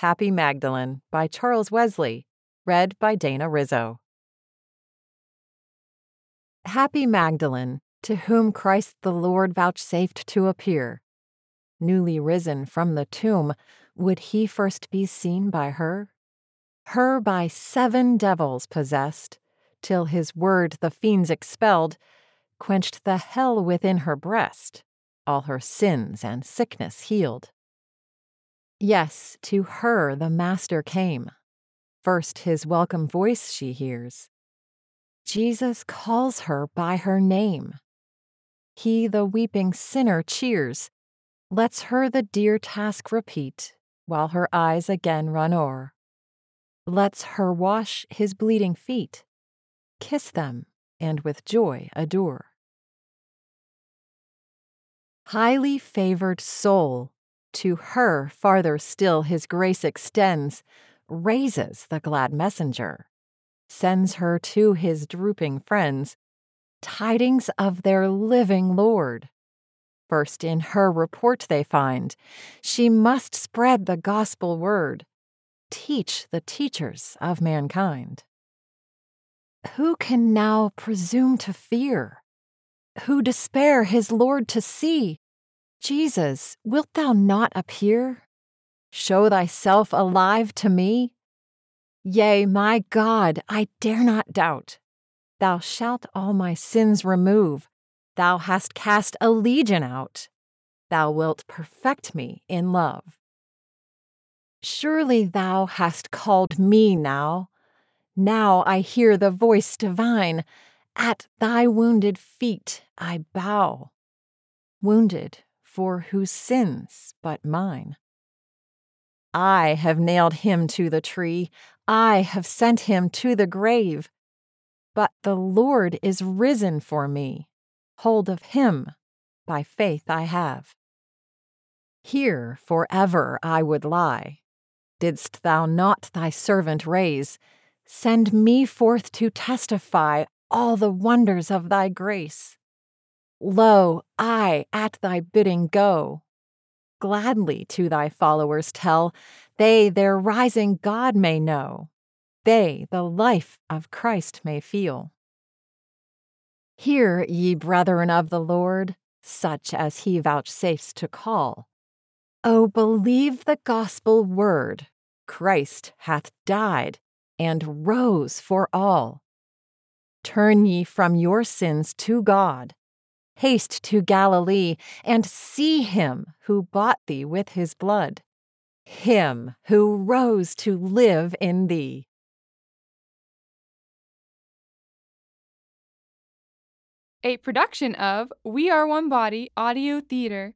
Happy Magdalene by Charles Wesley, read by Dana Rizzo. Happy Magdalene, to whom Christ the Lord vouchsafed to appear. Newly risen from the tomb, would he first be seen by her? Her by seven devils possessed, till his word the fiends expelled, quenched the hell within her breast, all her sins and sickness healed. Yes, to her the Master came. First his welcome voice she hears. Jesus calls her by her name. He the weeping sinner cheers, lets her the dear task repeat, while her eyes again run o'er. Lets her wash his bleeding feet, kiss them, and with joy adore. Highly favored soul, to her farther still his grace extends, raises the glad messenger, sends her to his drooping friends tidings of their living Lord. First in her report they find she must spread the gospel word, teach the teachers of mankind. Who can now presume to fear? Who despair his Lord to see? Jesus, wilt thou not appear? Show thyself alive to me? Yea, my God, I dare not doubt. Thou shalt all my sins remove. Thou hast cast a legion out. Thou wilt perfect me in love. Surely thou hast called me now. Now I hear the voice divine. At thy wounded feet I bow. Wounded for whose sins but mine? I have nailed him to the tree, I have sent him to the grave. But the Lord is risen for me. Hold of him by faith I have. Here forever I would lie. Didst thou not thy servant raise, send me forth to testify all the wonders of thy grace. Lo, I at thy bidding go. Gladly to thy followers tell, they their rising God may know, they the life of Christ may feel. Hear, ye brethren of the Lord, such as he vouchsafes to call. O believe the gospel word, Christ hath died and rose for all. Turn ye from your sins to God Haste to Galilee and see him who bought thee with his blood, him who rose to live in thee. A production of We Are One Body Audio Theater.